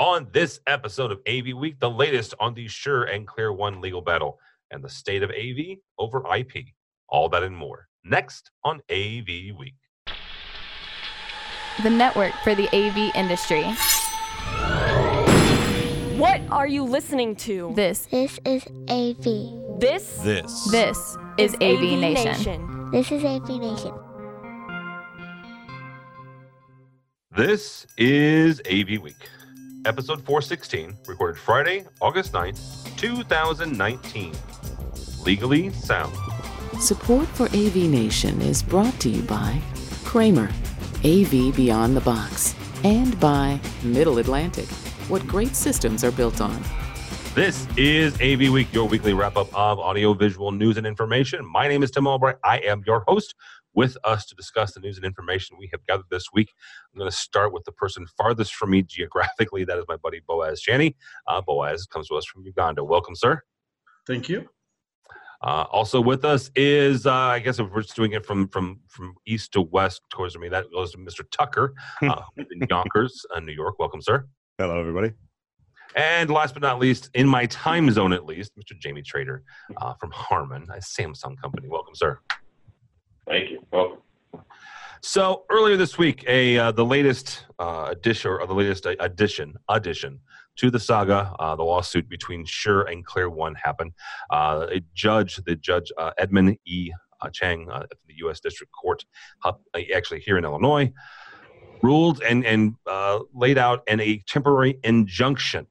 On this episode of AV Week, the latest on the Shure and ClearOne legal battle and the state of AV over IP. All that and more. Next on AV Week. the network for the AV industry. What are you listening to? This, This is AV. This This. this is AV, Nation. This is AV Nation. This is AV Week, episode 416, recorded Friday, August 9th, 2019. Legally sound. Support for AV Nation is brought to you by Kramer, AV Beyond the Box, and by Middle Atlantic, what great systems are built on. This is AV Week, your weekly wrap up of audio, visual news, and information. My name is Tim Albright. I am your host. With us to discuss the news and information we have gathered this week, I'm going to start with the person farthest from me geographically. That is my buddy Boaz Shani. Uh, Boaz comes to us from Uganda. Welcome, sir. Thank you. Uh, also with us is, uh, I guess, if we're just doing it from from from east to west towards me, that goes to Mr. Tucker uh, in Yonkers, uh, New York. Welcome, sir. Hello, everybody. And last but not least, in my time zone at least, Mr. Jamie Trader uh, from Harman, a Samsung company. Welcome, sir. Thank you. Welcome. So earlier this week, a uh, the latest uh, addition or the latest addition addition to the saga, uh, the lawsuit between Shure and ClearOne happened. Uh, a judge, the judge uh, Edmond E. uh, Chang the U.S. District Court, actually here in Illinois, ruled and and laid out an a temporary injunction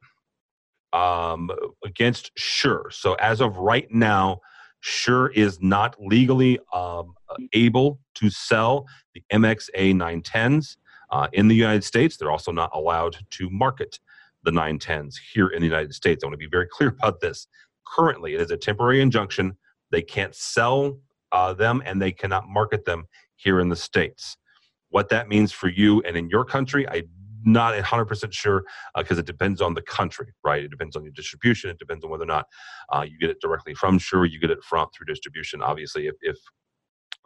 um, against Shure. So as of right now, Shure is not legally um, able to sell the MXA 910s uh, in the United States. They're also not allowed to market the 910s here in the United States. I want to be very clear about this. Currently, it is a temporary injunction. They can't sell uh, them and they cannot market them here in the States. What that means for you and in your country, I'm not 100% sure because it depends on the country, right? It depends on your distribution. It depends on whether or not uh, you get it directly from Shure. you get it from through distribution. Obviously, if, if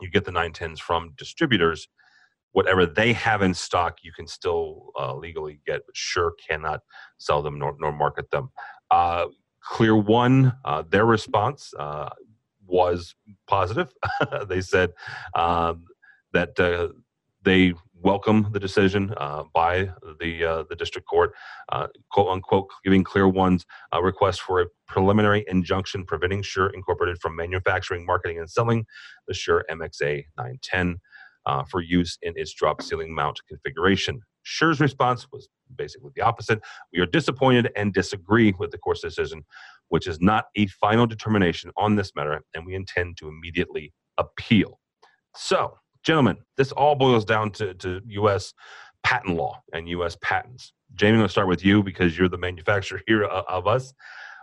you get the 910s from distributors, whatever they have in stock, you can still uh, legally get, but Shure cannot sell them nor, nor market them. Uh, ClearOne, uh, their response uh, was positive. they said um, that uh, they welcome the decision uh, by the uh, the district court, uh, quote unquote, giving ClearOne's uh, request for a preliminary injunction preventing Shure Incorporated from manufacturing, marketing, and selling the Shure MXA 910 uh, for use in its drop ceiling mount configuration. Shure's response was basically the opposite. We are disappointed and disagree with the court's decision, which is not a final determination on this matter, and we intend to immediately appeal. So, gentlemen, this all boils down to, to U.S. patent law and U.S. patents. Jamie, I'm going to start with you because you're the manufacturer here of, of us.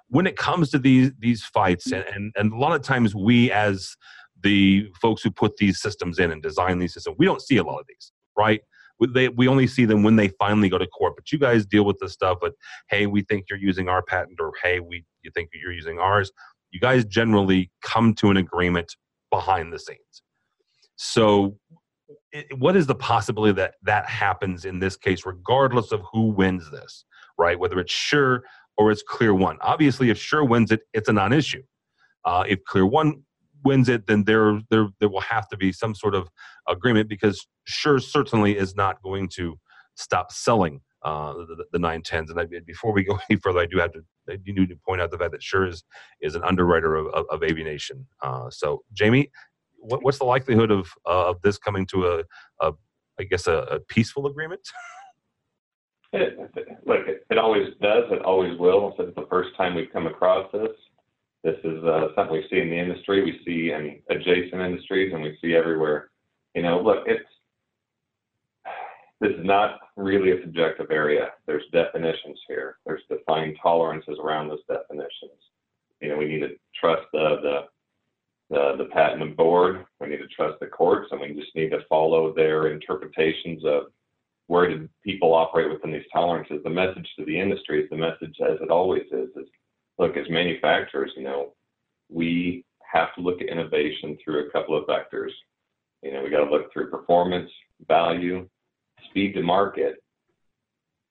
When it comes to these these fights, and, and, and a lot of times we as the folks who put these systems in and design these systems, we don't see a lot of these, right? We, they, we only see them when they finally go to court. But you guys deal with this stuff. But hey, we think you're using our patent, or hey, we you think you're using ours. You guys generally come to an agreement behind the scenes. So, it, what is the possibility that that happens in this case, regardless of who wins this, right? Whether it's Shure or it's ClearOne. Obviously, if Shure wins it, it's a non-issue. Uh, if ClearOne wins it, then there, there there will have to be some sort of agreement because Shure certainly is not going to stop selling uh, the, the 910s. And I, before we go any further, I do have to do need to point out the fact that Shure is, is an underwriter of, of, of AV Nation. Uh, so, Jamie, what, what's the likelihood of uh, of this coming to a, a I guess a, a peaceful agreement? It, look, it, it always does. It always will. Since the first time we've come across this, this is uh, something we see in the industry. We see in adjacent industries, and we see everywhere. You know, look, it's this is not really a subjective area. There's definitions here. There's defined tolerances around those definitions. You know, we need to trust the the the, the patent board. We need to trust the courts, and we just need to follow their interpretations of where do people operate within these tolerances. The message to the industry is the message, as it always is, is look, as manufacturers, you know, we have to look at innovation through a couple of vectors. You know, we got to look through performance, value, speed to market,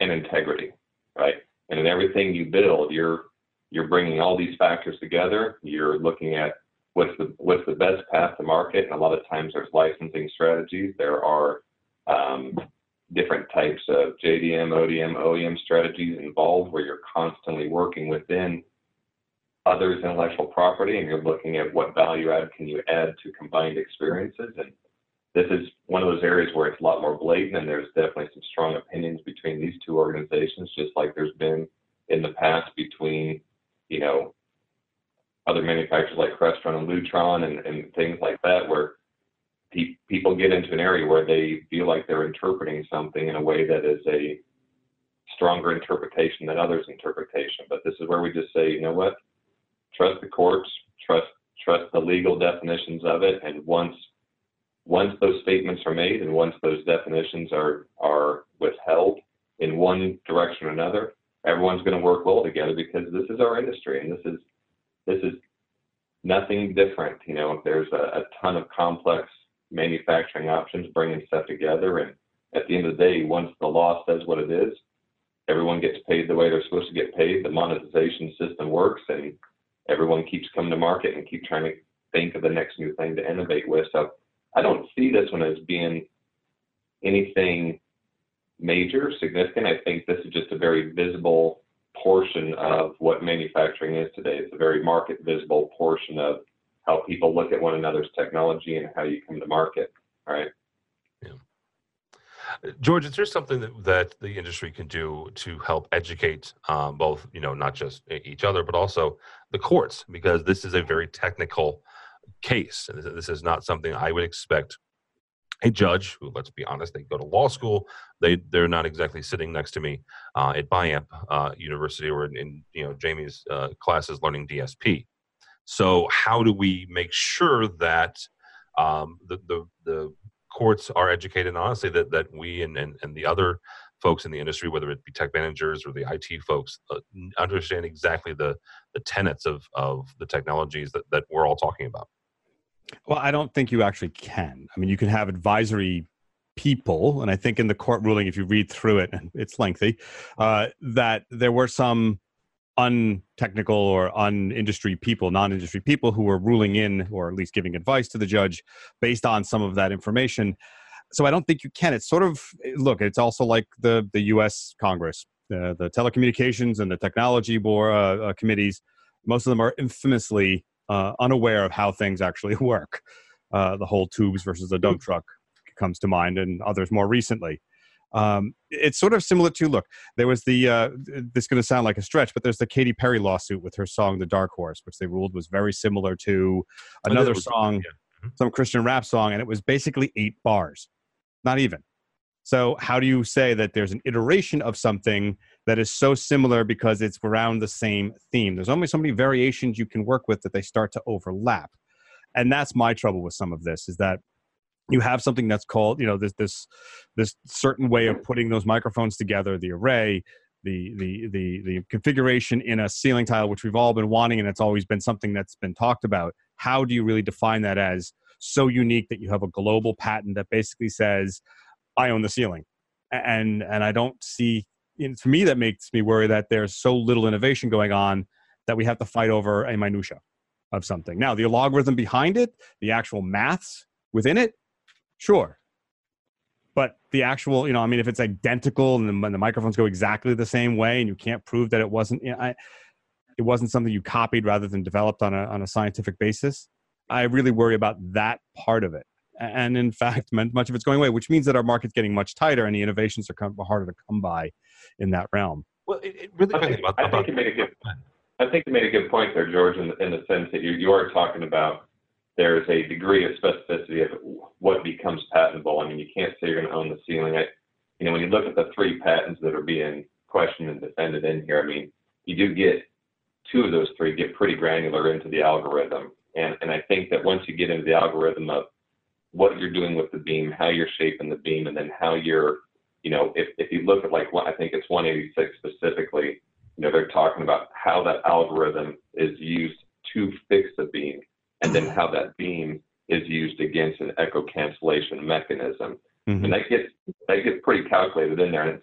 and integrity, right? And in everything you build, you're you're bringing all these factors together. You're looking at what's the what's the best path to market, and a lot of times there's licensing strategies. There are um, different types of JDM, ODM, OEM strategies involved, where you're constantly working within others' intellectual property, and you're looking at what value add can you add to combined experiences. And this is one of those areas where it's a lot more blatant, and there's definitely some strong opinions between these two organizations, just like there's been in the past between, you know, other manufacturers like Crestron and Lutron and, and things like that, where pe- people get into an area where they feel like they're interpreting something in a way that is a stronger interpretation than others' interpretation. But this is where we just say, you know what? Trust the courts, trust trust the legal definitions of it, and once once those statements are made and once those definitions are are withheld in one direction or another, everyone's going to work well together because this is our industry and this is this is nothing different. You know, there's a, a ton of complex manufacturing options bringing stuff together, and at the end of the day, once the law says what it is, everyone gets paid the way they're supposed to get paid. The monetization system works, and everyone keeps coming to market and keep trying to think of the next new thing to innovate with. So I don't see this one as being anything major, significant. I think this is just a very visible portion of what manufacturing is today. It's a very market visible portion of how people look at one another's technology and how you come to market. Right. Yeah. George, is there something that, that the industry can do to help educate um, both, you know, not just each other, but also the courts? Because this is a very technical case. This is not something I would expect a judge who, let's be honest, they go to law school. They they're not exactly sitting next to me uh, at Biamp uh, University or in, in, you know Jamie's uh, classes learning DSP. So how do we make sure that um, the, the the courts are educated and honestly that that we and, and and the other folks in the industry, whether it be tech managers or the IT folks, uh, understand exactly the the tenets of of the technologies that that we're all talking about. Well, I don't think you actually can. I mean, you can have advisory people, and I think in the court ruling, if you read through it, and it's lengthy, uh, that there were some untechnical or un-industry people, non-industry people who were ruling in or at least giving advice to the judge based on some of that information. So I don't think you can. It's sort of look. It's also like the the U.S. Congress, uh, the telecommunications and the technology board uh, uh, committees. Most of them are infamously uh, unaware of how things actually work. Uh, the whole tubes versus a dump truck comes to mind, and others more recently. Um, it's sort of similar to look. There was the uh, this is going to sound like a stretch, but there's the Katy Perry lawsuit with her song "The Dark Horse," which they ruled was very similar to another song, yeah. mm-hmm. some Christian rap song, and it was basically eight bars, not even. So how do you say that there's an iteration of something that is so similar because it's around the same theme. There's only so many variations you can work with that they start to overlap. And that's my trouble with some of this is that you have something that's called, you know, this this this certain way of putting those microphones together, the array, the the the the configuration in a ceiling tile, which we've all been wanting, and it's always been something that's been talked about. How do you really define that as so unique that you have a global patent that basically says, "I own the ceiling," and and I don't see for me that makes me worry that there's so little innovation going on that we have to fight over a minutia of something. Now the algorithm behind it the actual maths within it sure. But the actual you know i mean if it's identical and the, and the microphones go exactly the same way and you can't prove that it wasn't you know, I, it wasn't something you copied rather than developed on a, on a scientific basis i really worry about that part of it and in fact much of it's going away which means that our market's getting much tighter and the innovations are come, harder to come by in that realm. Well, it, it really. I think, about, I about, think you made a good. I think you made a good point there, George, in, in the sense that you you are talking about there's a degree of specificity of what becomes patentable. I mean, you can't say you're going to own the ceiling. I, you know, when you look at the three patents that are being questioned and defended in here, I mean, you do get two of those three get pretty granular into the algorithm. And, and I think that once you get into the algorithm of what you're doing with the beam, how you're shaping the beam, and then how you're you know, if, if you look at like what I think it's 186 specifically, you know, they're talking about how that algorithm is used to fix the beam and then how that beam is used against an echo cancellation mechanism. Mm-hmm. And that gets that gets pretty calculated in there. And,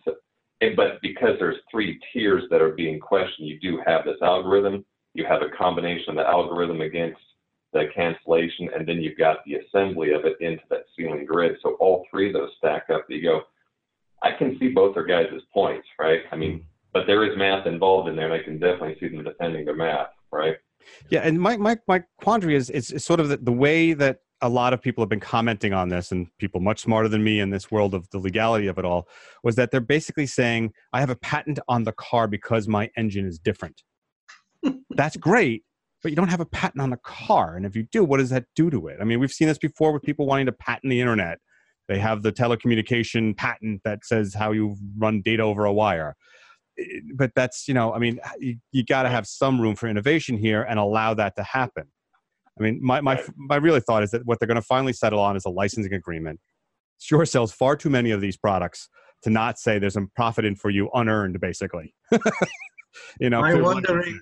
and but because there's three tiers that are being questioned. You do have this algorithm. You have a combination of the algorithm against the cancellation, and then you've got the assembly of it into that ceiling grid. So all three of those stack up. You go, I can see both their guys' points, right? I mean, but there is math involved in there, and I can definitely see them defending their math, right? Yeah, and my my my quandary is it's, sort of the, the way that a lot of people have been commenting on this, and people much smarter than me in this world of the legality of it all, was that they're basically saying, I have a patent on the car because my engine is different. That's great, but you don't have a patent on the car. And if you do, what does that do to it? I mean, we've seen this before with people wanting to patent the internet. They have the telecommunication patent that says how you run data over a wire. But that's, you know, I mean, you, you got to have some room for innovation here and allow that to happen. I mean, my, my, my really thought is that what they're going to finally settle on is a licensing agreement. Sure sells far too many of these products to not say there's a profit in for you unearned, basically. you know, my wondering,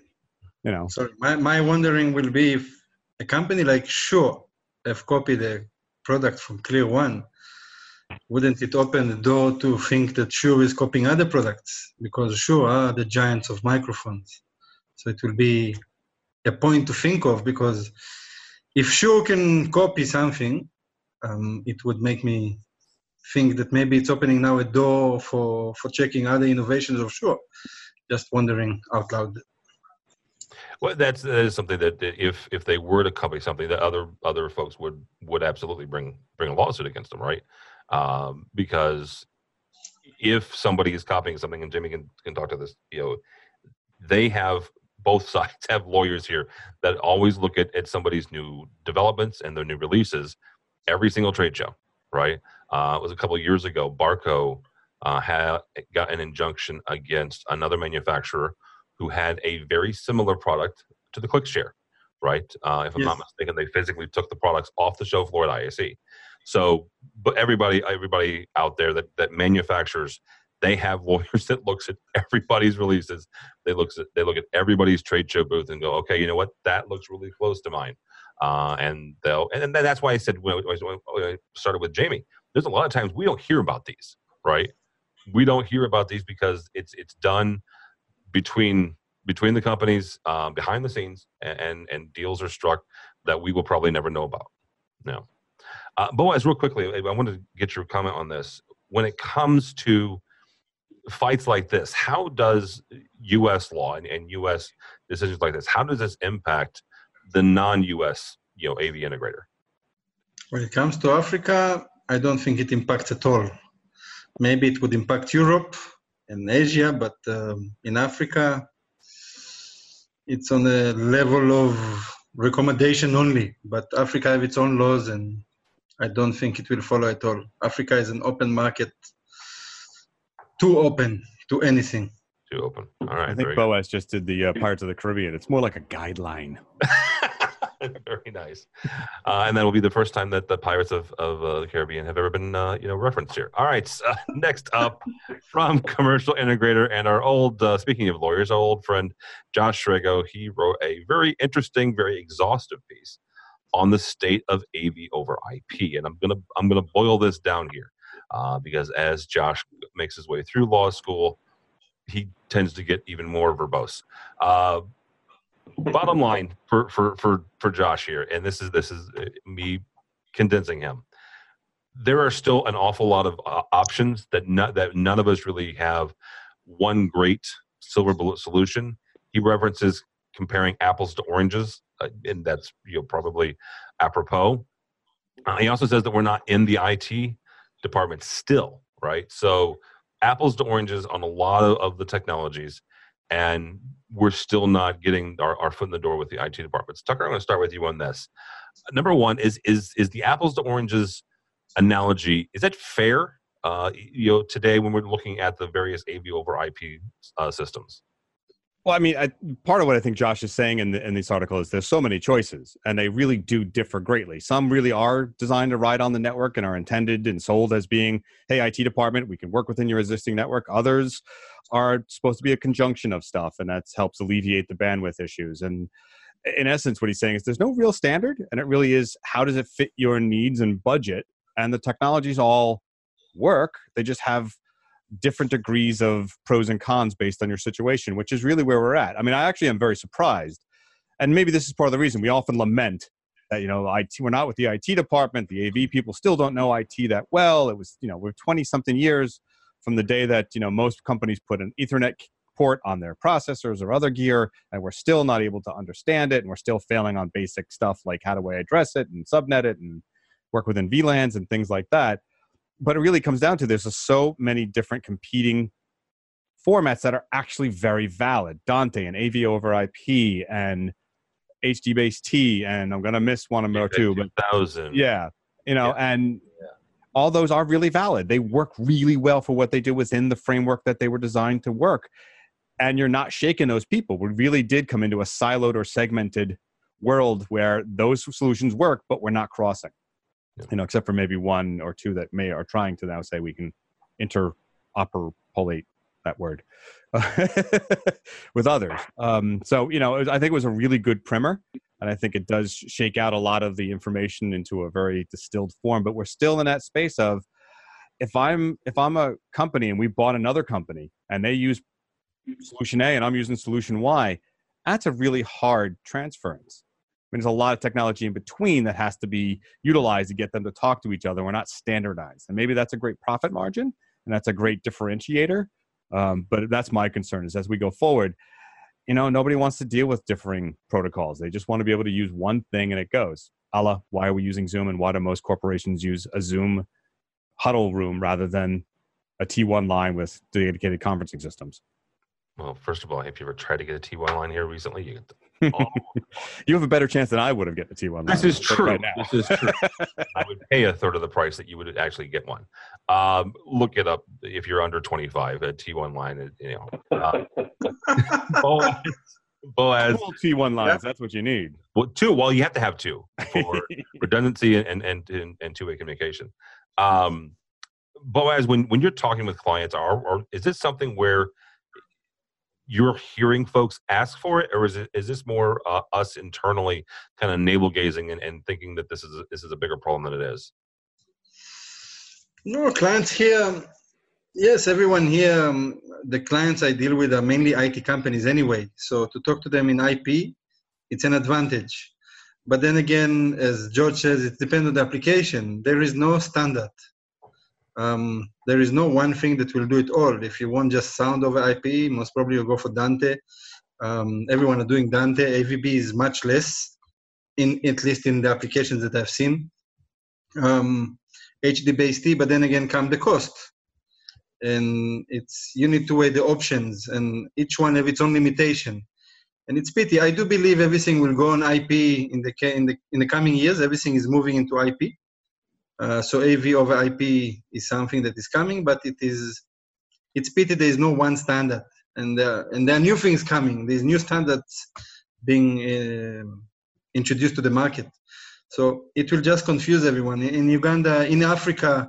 you know, sorry, my, my wondering will be if a company like Shure have copied a product from Clear One, wouldn't it open the door to think that Shure is copying other products? Because Shure are the giants of microphones. So it will be a point to think of because if Shure can copy something, um, it would make me think that maybe it's opening now a door for for checking other innovations of Shure. Just wondering out loud. Well, that's that is something that if if they were to copy something, that other other folks would would absolutely bring bring a lawsuit against them, right? Um, because if somebody is copying something, and Jimmy can can talk to this, you know, they have both sides have lawyers here that always look at, at somebody's new developments and their new releases every single trade show, right? Uh, it was a couple years ago. Barco uh, had got an injunction against another manufacturer who had a very similar product to the ClickShare, right? Uh, if I'm yes. not mistaken, they physically took the products off the show floor at ISE. So, but everybody, everybody out there that that manufactures they have lawyers that looks at everybody's releases. They looks at they look at everybody's trade show booth and go, okay, you know what, that looks really close to mine. Uh, and they'll and then that's why I said when I started with Jamie, there's a lot of times we don't hear about these, right? We don't hear about these because it's it's done between between the companies um, behind the scenes and, and, and deals are struck that we will probably never know about. No. Uh, Boaz, real quickly, I wanted to get your comment on this. When it comes to fights like this, how does U.S. law and, and U.S. decisions like this, how does this impact the non-U.S. you know AV integrator? When it comes to Africa, I don't think it impacts at all. Maybe it would impact Europe and Asia, but um, in Africa, it's on a level of recommendation only. But Africa have its own laws, and I don't think it will follow at all. Africa is an open market too open to anything. Too open. All right. I think Boaz just did the uh, Pirates of the Caribbean. It's more like a guideline. very nice. Uh, and that will be the first time that the Pirates of, of uh, the Caribbean have ever been, uh, you know, referenced here. All right. So, next up from Commercial Integrator and our old, uh, speaking of lawyers, our old friend Josh Srago, he wrote a very interesting, very exhaustive piece on the state of AV over IP. And I'm gonna I'm gonna boil this down here uh, because as Josh makes his way through law school, he tends to get even more verbose. Bottom line for, for, for, for Josh here, and this is, this is uh, me condensing him. There are still an awful lot of uh, options that, not, that none of us really have one great silver bullet solution. He references comparing apples to oranges, uh, and that's you know probably apropos. Uh, he also says that we're not in the IT department still, right? So apples to oranges on a lot of, of the technologies, and we're still not getting our, our foot in the door with the IT departments. Tucker, I'm going to start with you on this. Number one is is is the apples to oranges analogy is that fair? Uh, you know, today when we're looking at the various AV over IP uh, systems. Well, I mean, I, part of what I think Josh is saying in, the, in this article is there's so many choices, and they really do differ greatly. Some really are designed to ride on the network and are intended and sold as being, "Hey, IT department, we can work within your existing network." Others are supposed to be a conjunction of stuff, and that helps alleviate the bandwidth issues. And in essence, what he's saying is there's no real standard, and it really is how does it fit your needs and budget. And the technologies all work; they just have different degrees of pros and cons based on your situation, which is really where we're at. I mean, I actually am very surprised. And maybe this is part of the reason we often lament that, you know, IT, we're not with the IT department. The AV people still don't know IT that well. It was, you know, we're 20 something years from the day that, you know, most companies put an Ethernet port on their processors or other gear, and we're still not able to understand it. And we're still failing on basic stuff like how do I address it and subnet it and work within VLANs and things like that but it really comes down to there's so many different competing formats that are actually very valid. Dante and AV over IP and HDBaseT, and I'm gonna miss one of or two, but thousand. Yeah, you know, yeah. and yeah. all those are really valid. They work really well for what they do within the framework that they were designed to work. And you're not shaking those people. We really did come into a siloed or segmented world where those solutions work, but we're not crossing you know, except for maybe one or two that may are trying to now say we can interoperate that word with others. Um, so you know, I think it was a really good primer, and I think it does shake out a lot of the information into a very distilled form. But we're still in that space of if I'm if I'm a company and we bought another company and they use solution A and I'm using solution Y, that's a really hard transference mean, there's a lot of technology in between that has to be utilized to get them to talk to each other. We're not standardized, and maybe that's a great profit margin and that's a great differentiator. Um, but that's my concern is as we go forward, you know, nobody wants to deal with differing protocols. They just want to be able to use one thing and it goes. Allah, why are we using Zoom and why do most corporations use a Zoom huddle room rather than a T1 line with dedicated conferencing systems? Well, first of all, have you ever tried to get a T1 line here recently, you. You have a better chance than I would have getting a T1. Line. This is true. Right this is true. I would pay a third of the price that you would actually get one. Um, look it up if you're under 25. A T1 line, you know. Uh, Boaz, Boaz T1 lines. That's what you need. Well, two. Well, you have to have two for redundancy and and and, and two-way communication. Um, Boaz, when when you're talking with clients, are or is this something where you're hearing folks ask for it, or is it is this more uh, us internally kind of navel gazing and, and thinking that this is a, this is a bigger problem than it is? No, clients here. Yes, everyone here. Um, the clients I deal with are mainly IT companies anyway. So to talk to them in IP, it's an advantage. But then again, as George says, it depends on the application. There is no standard. Um, there is no one thing that will do it all. If you want just sound over IP, most probably you'll go for Dante. Um, everyone are doing Dante. AVB is much less, in at least in the applications that I've seen. Um, HDBaseT, but then again come the cost, and it's you need to weigh the options, and each one have its own limitation. And it's pity. I do believe everything will go on IP in the in the in the coming years. Everything is moving into IP. Uh, so AV over IP is something that is coming, but it is it's pity there is no one standard, and uh, and there are new things coming. There's new standards being uh, introduced to the market, so it will just confuse everyone. In Uganda, in Africa,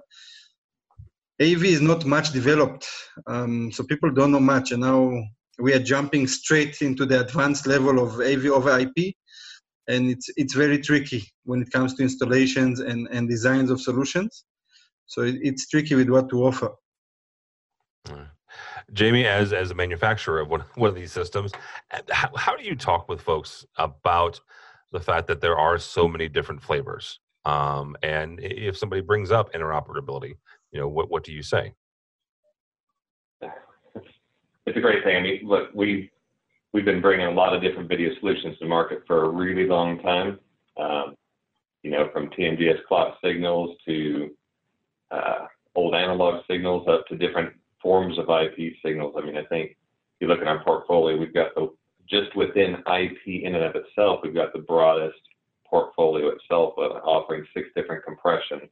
AV is not much developed, um, so people don't know much, and now we are jumping straight into the advanced level of AV over IP and it's it's very tricky when it comes to installations and and designs of solutions. So it, it's tricky with what to offer. Jamie as as a manufacturer of one, one of these systems how, how do you talk with folks about the fact that there are so many different flavors? Um, and if somebody brings up interoperability you know what what do you say? It's a great thing. I mean look we we've been bringing a lot of different video solutions to market for a really long time. Um, you know, from TMDS clock signals to uh, old analog signals up to different forms of IP signals. I mean, I think if you look at our portfolio, we've got the just within IP in and of itself, we've got the broadest portfolio itself, offering six different compression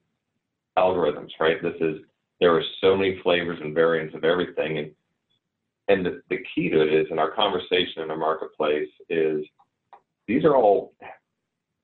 algorithms. Right? This is there are so many flavors and variants of everything, and and the, the key to it is in our conversation in the marketplace is these are all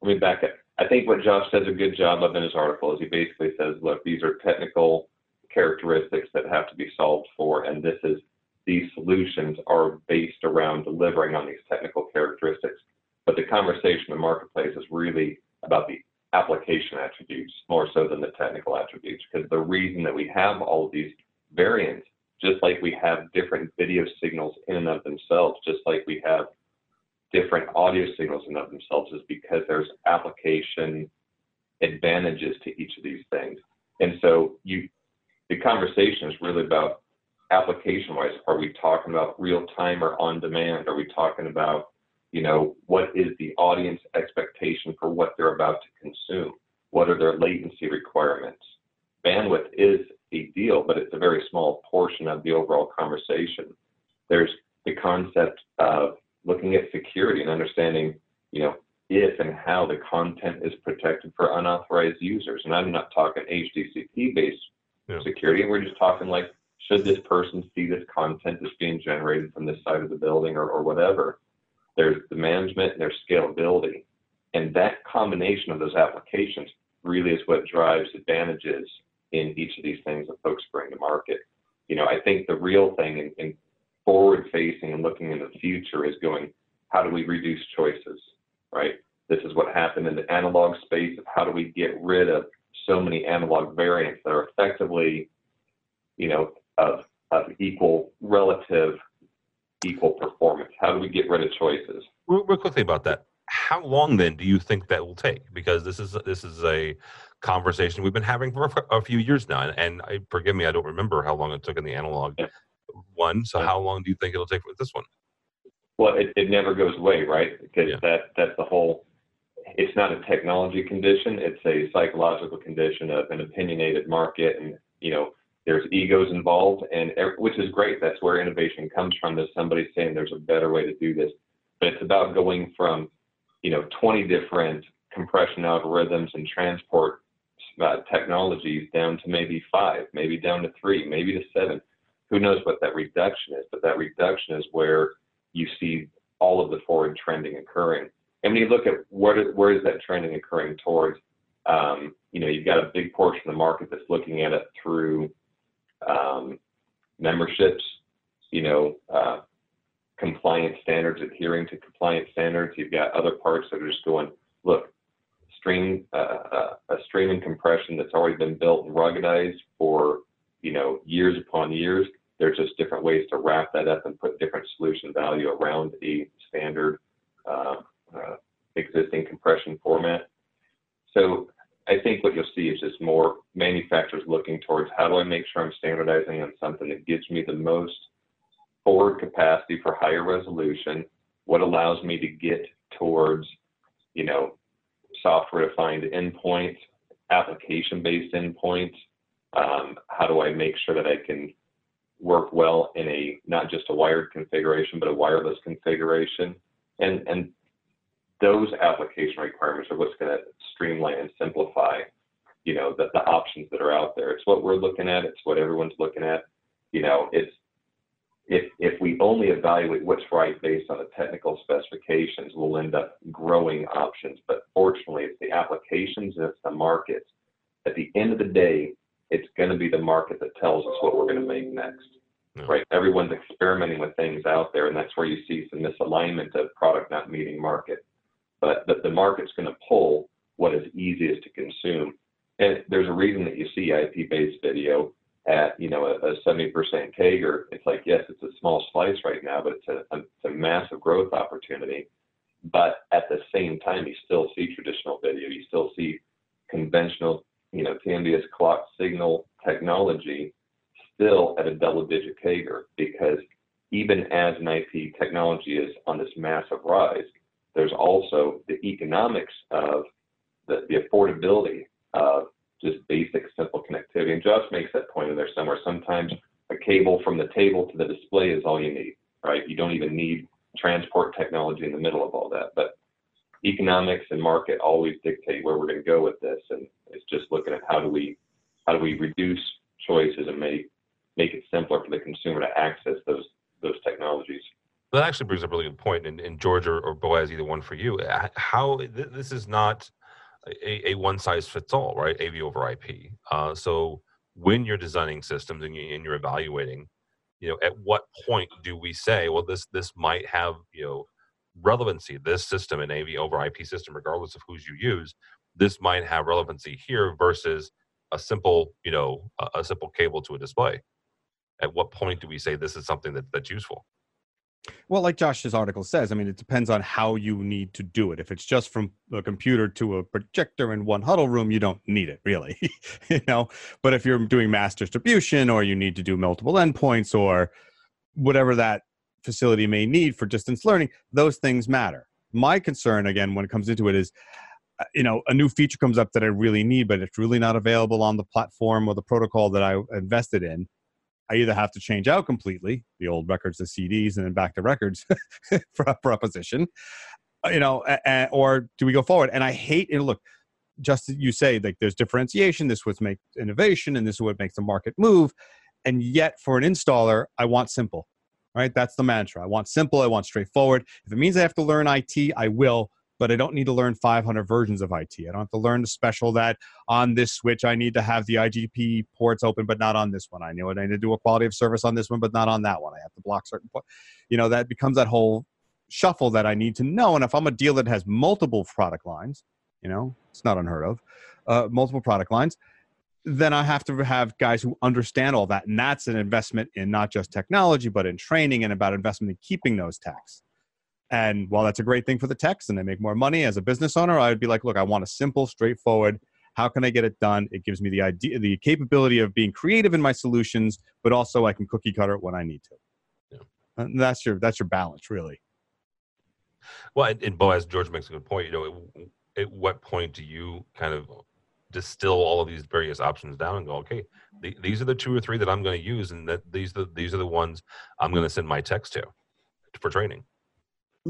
let me back up. I think what Josh does a good job of in his article is he basically says, look, these are technical characteristics that have to be solved for, and this is these solutions are based around delivering on these technical characteristics. But the conversation in the marketplace is really about the application attributes more so than the technical attributes, because the reason that we have all of these variants just like we have different video signals in and of themselves, just like we have different audio signals in and of themselves, is because there's application advantages to each of these things. And so you, the conversation is really about application wise. Are we talking about real time or on demand? Are we talking about, you know, what is the audience expectation for what they're about to consume? What are their latency requirements? Bandwidth is a deal, but it's a very small portion of the overall conversation. There's the concept of looking at security and understanding, you know, if and how the content is protected for unauthorized users. And I'm not talking HDCP based yeah. security. We're just talking like, should this person see this content that's being generated from this side of the building or, or whatever? There's the management and there's scalability. And that combination of those applications really is what drives advantages in each of these things that folks bring to market. You know, I think the real thing in, in forward facing and looking in the future is going, how do we reduce choices, right? This is what happened in the analog space of how do we get rid of so many analog variants that are effectively, you know, of, of equal relative equal performance. How do we get rid of choices? Real, real quickly about that. How long then do you think that will take? Because this is this is a conversation we've been having for a few years now, and, and I, forgive me, I don't remember how long it took in the analog yeah. one. So, yeah. how long do you think it'll take with this one? Well, it, it never goes away, right? Because yeah. that that's the whole. It's not a technology condition; it's a psychological condition of an opinionated market, and you know there's egos involved, and which is great. That's where innovation comes from. There's somebody saying there's a better way to do this, but it's about going from you know 20 different compression algorithms and transport uh, technologies down to maybe five, maybe down to three, maybe to seven. Who knows what that reduction is? But that reduction is where you see all of the forward trending occurring. And when you look at where, where is that trending occurring towards, um, you know, you've got a big portion of the market that's looking at it through um, memberships, you know, uh, compliance standards, adhering to compliance standards. You've got other parts that are just going, look, stream uh, uh, a streaming compression that's already been built and ruggedized for you know years upon years. There's just different ways to wrap that up and put different solution value around a standard uh, uh, existing compression format. So I think what you'll see is just more manufacturers looking towards how do I make sure I'm standardizing on something that gives me the most forward capacity for higher resolution, what allows me to get towards, you know, software-defined endpoints, application-based endpoints. Um, how do I make sure that I can work well in a not just a wired configuration, but a wireless configuration? And and those application requirements are what's going to streamline and simplify, you know, the, the options that are out there. It's what we're looking at. It's what everyone's looking at. You know, it's if, if we only evaluate what's right based on the technical specifications, we'll end up growing options. But fortunately, it's the applications and it's the markets. At the end of the day, it's going to be the market that tells us what we're going to make next. Yeah. Right? Everyone's experimenting with things out there, and that's where you see some misalignment of product not meeting market. But the, the market's going to pull what is easiest to consume. And there's a reason that you see IP-based video at you know a, a 70% CAGR, it's like yes, it's a small slice right now, but it's a, a, it's a massive growth opportunity. But at the same time, you still see traditional video, you still see conventional, you know, TMDS clock signal technology still at a double-digit CAGR because even as an IP technology is on this massive rise, there's also the economics of the, the affordability of just basic simple connectivity. And Josh makes that point in there somewhere. Sometimes a cable from the table to the display is all you need, right? You don't even need transport technology in the middle of all that. But economics and market always dictate where we're going to go with this, and it's just looking at how do we how do we reduce choices and make make it simpler for the consumer to access those those technologies. That actually brings up a really good point. And, and George or, or Boaz, either one for you. How this is not a, a one size fits all, right? AV over IP. Uh, so when you're designing systems and, you, and you're evaluating, you know, at what point do we say, well, this this might have you know relevancy? This system, an AV over IP system, regardless of whose you use, this might have relevancy here versus a simple, you know, a, a simple cable to a display. at what point do we say this is something that, that's useful? Well, like Josh's article says, I mean, it depends on how you need to do it. If it's just from a computer to a projector in one huddle room, you don't need it really, you know. But if you're doing mass distribution, or you need to do multiple endpoints, or whatever that facility may need for distance learning, those things matter. My concern, again, when it comes into it, is uh, you know a new feature comes up that I really need, but it's really not available on the platform or the protocol that I invested in I either have to change out completely the old records the CDs and then back to records for a proposition, uh, you know, or do we go forward? And I hate it. Look, just you say like there's differentiation. This would make innovation, and this is what makes the market move. And yet, for an installer, I want simple. Right? That's the mantra. I want simple. I want straightforward. If it means I have to learn IT, I will but I don't need to learn 500 versions of IT. I don't have to learn the special that on this switch I need to have the IGP ports open, but not on this one. I know it. I need to do a quality of service on this one, but not on that one. I have to block certain, you know, that becomes that whole shuffle that I need to know. And if I'm a deal that has multiple product lines, you know, it's not unheard of, uh, multiple product lines, then I have to have guys who understand all that. And that's an investment in not just technology, but in training and about investment in keeping those techs. And while that's a great thing for the techs and they make more money as a business owner, I would be like, look, I want a simple, straightforward. How can I get it done? It gives me the idea, the capability of being creative in my solutions, but also I can cookie cutter it when I need to. Yeah. And that's your that's your balance, really. Well, and, and Boaz George makes a good point. You know, at, at what point do you kind of distill all of these various options down and go, okay, the, these are the two or three that I'm going to use, and that these are the, these are the ones I'm going to send my text to for training.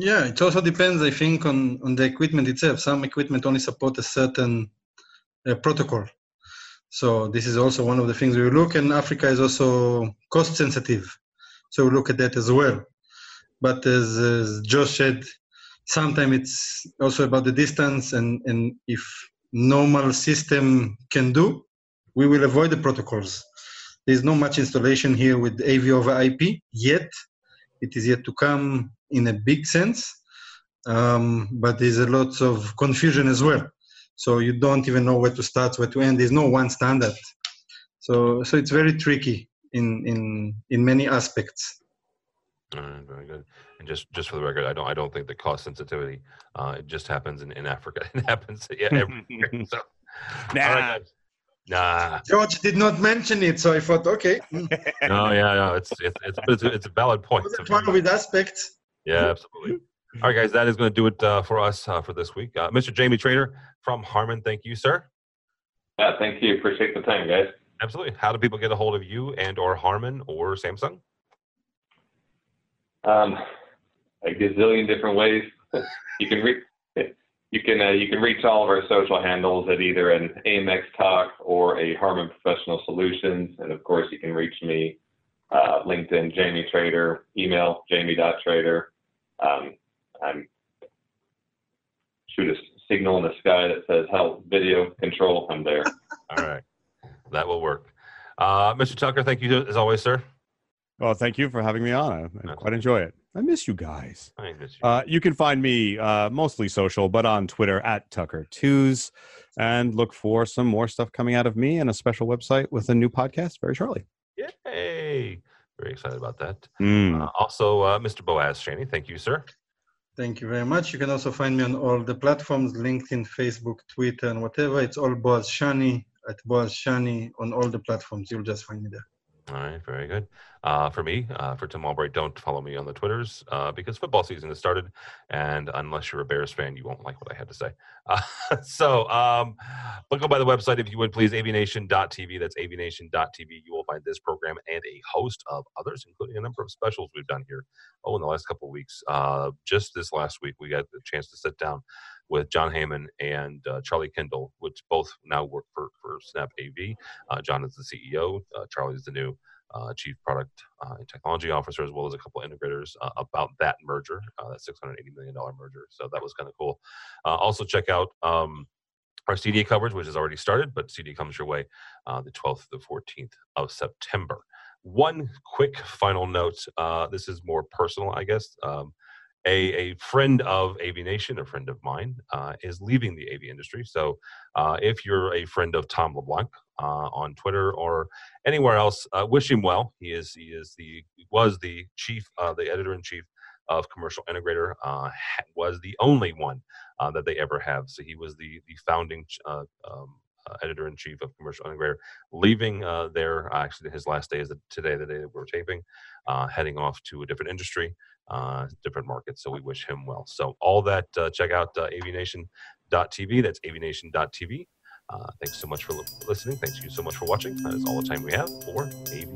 Yeah, it also depends, I think, on, on the equipment itself. Some equipment only support a certain uh, protocol. So this is also one of the things we look, and Africa is also cost sensitive. So we look at that as well. But as, as Josh said, sometimes it's also about the distance, and, and if normal system can do, we will avoid the protocols. There's not much installation here with AV over IP yet. It is yet to come in a big sense, um, but there's a lot of confusion as well. So you don't even know where to start, where to end. There's no one standard. So so it's very tricky in in in many aspects. All right, very good. And just just for the record, I don't I don't think the cost sensitivity uh, it just happens in, in Africa. It happens yeah everywhere. So nah. Nah. George did not mention it, so I thought, okay. no, yeah, no, it's it's it's, it's, a, it's a valid point. It's one of its aspects. Yeah, absolutely. All right, guys, that is going to do it uh, for us uh, for this week. Uh, Mr. Jamie Trader from Harman, thank you, sir. Yeah, thank you. Appreciate the time, guys. Absolutely. How do people get a hold of you and or Harman or Samsung? Um, a gazillion different ways. you can reach you can uh, you can reach all of our social handles at either an AMX Talk or a Harman Professional Solutions, and of course you can reach me uh, LinkedIn Jamie Trader, email jamie.trader. Um, I'm shoot a signal in the sky that says help video control. I'm there. All right, that will work. Uh, Mr. Tucker, thank you as always, sir. Well, thank you for having me on. I, I quite enjoy it. I miss you guys. I miss you. Uh, you can find me uh, mostly social, but on Twitter at Tucker Twos, and look for some more stuff coming out of me and a special website with a new podcast very shortly. Yay! Very excited about that. Mm. Uh, also, uh, Mr. Boaz Shani, thank you, sir. Thank you very much. You can also find me on all the platforms LinkedIn, Facebook, Twitter, and whatever. It's all Boaz Shani at Boaz Shani on all the platforms. You'll just find me there. All right, very good. Uh, for me, uh, for Tim Albright, don't follow me on the Twitters uh, because football season has started, and unless you're a Bears fan, you won't like what I had to say. Uh, so, um, look up by the website if you would please, avnation.tv. That's avnation.tv. You will find this program and a host of others, including a number of specials we've done here. Oh, in the last couple of weeks, uh, just this last week, we got the chance to sit down with John Heyman and uh, Charlie Kindel, which both now work for, for Snap AV. Uh, John is the CEO, uh, Charlie is the new uh, Chief Product uh, and Technology Officer, as well as a couple integrators uh, about that merger, that $680 million merger. So that was kind of cool. also, check out. Um, our CEDIA coverage, which has already started, but CEDIA comes your way the 12th to the 14th of September. One quick final note. this is more personal, I guess. Um, a, a friend of AV Nation, a friend of mine, uh, is leaving the AV industry. So uh, if you're a friend of Tom LeBlanc uh, on Twitter or anywhere else, uh, wish him well. He is he is the was the chief, uh, the editor in chief of Commercial Integrator. Uh, was the only one that they ever have. So he was the the founding. Um, editor in chief of Commercial Integrator, leaving uh, there. Actually, his last day is today, the day that we're taping, uh, heading off to a different industry, different market. So we wish him well. So all that, check out avnation.tv. That's avnation.tv. Uh, thanks so much for listening. Thanks you so much for watching. That is all the time we have for AV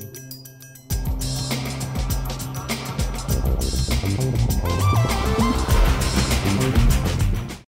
Week.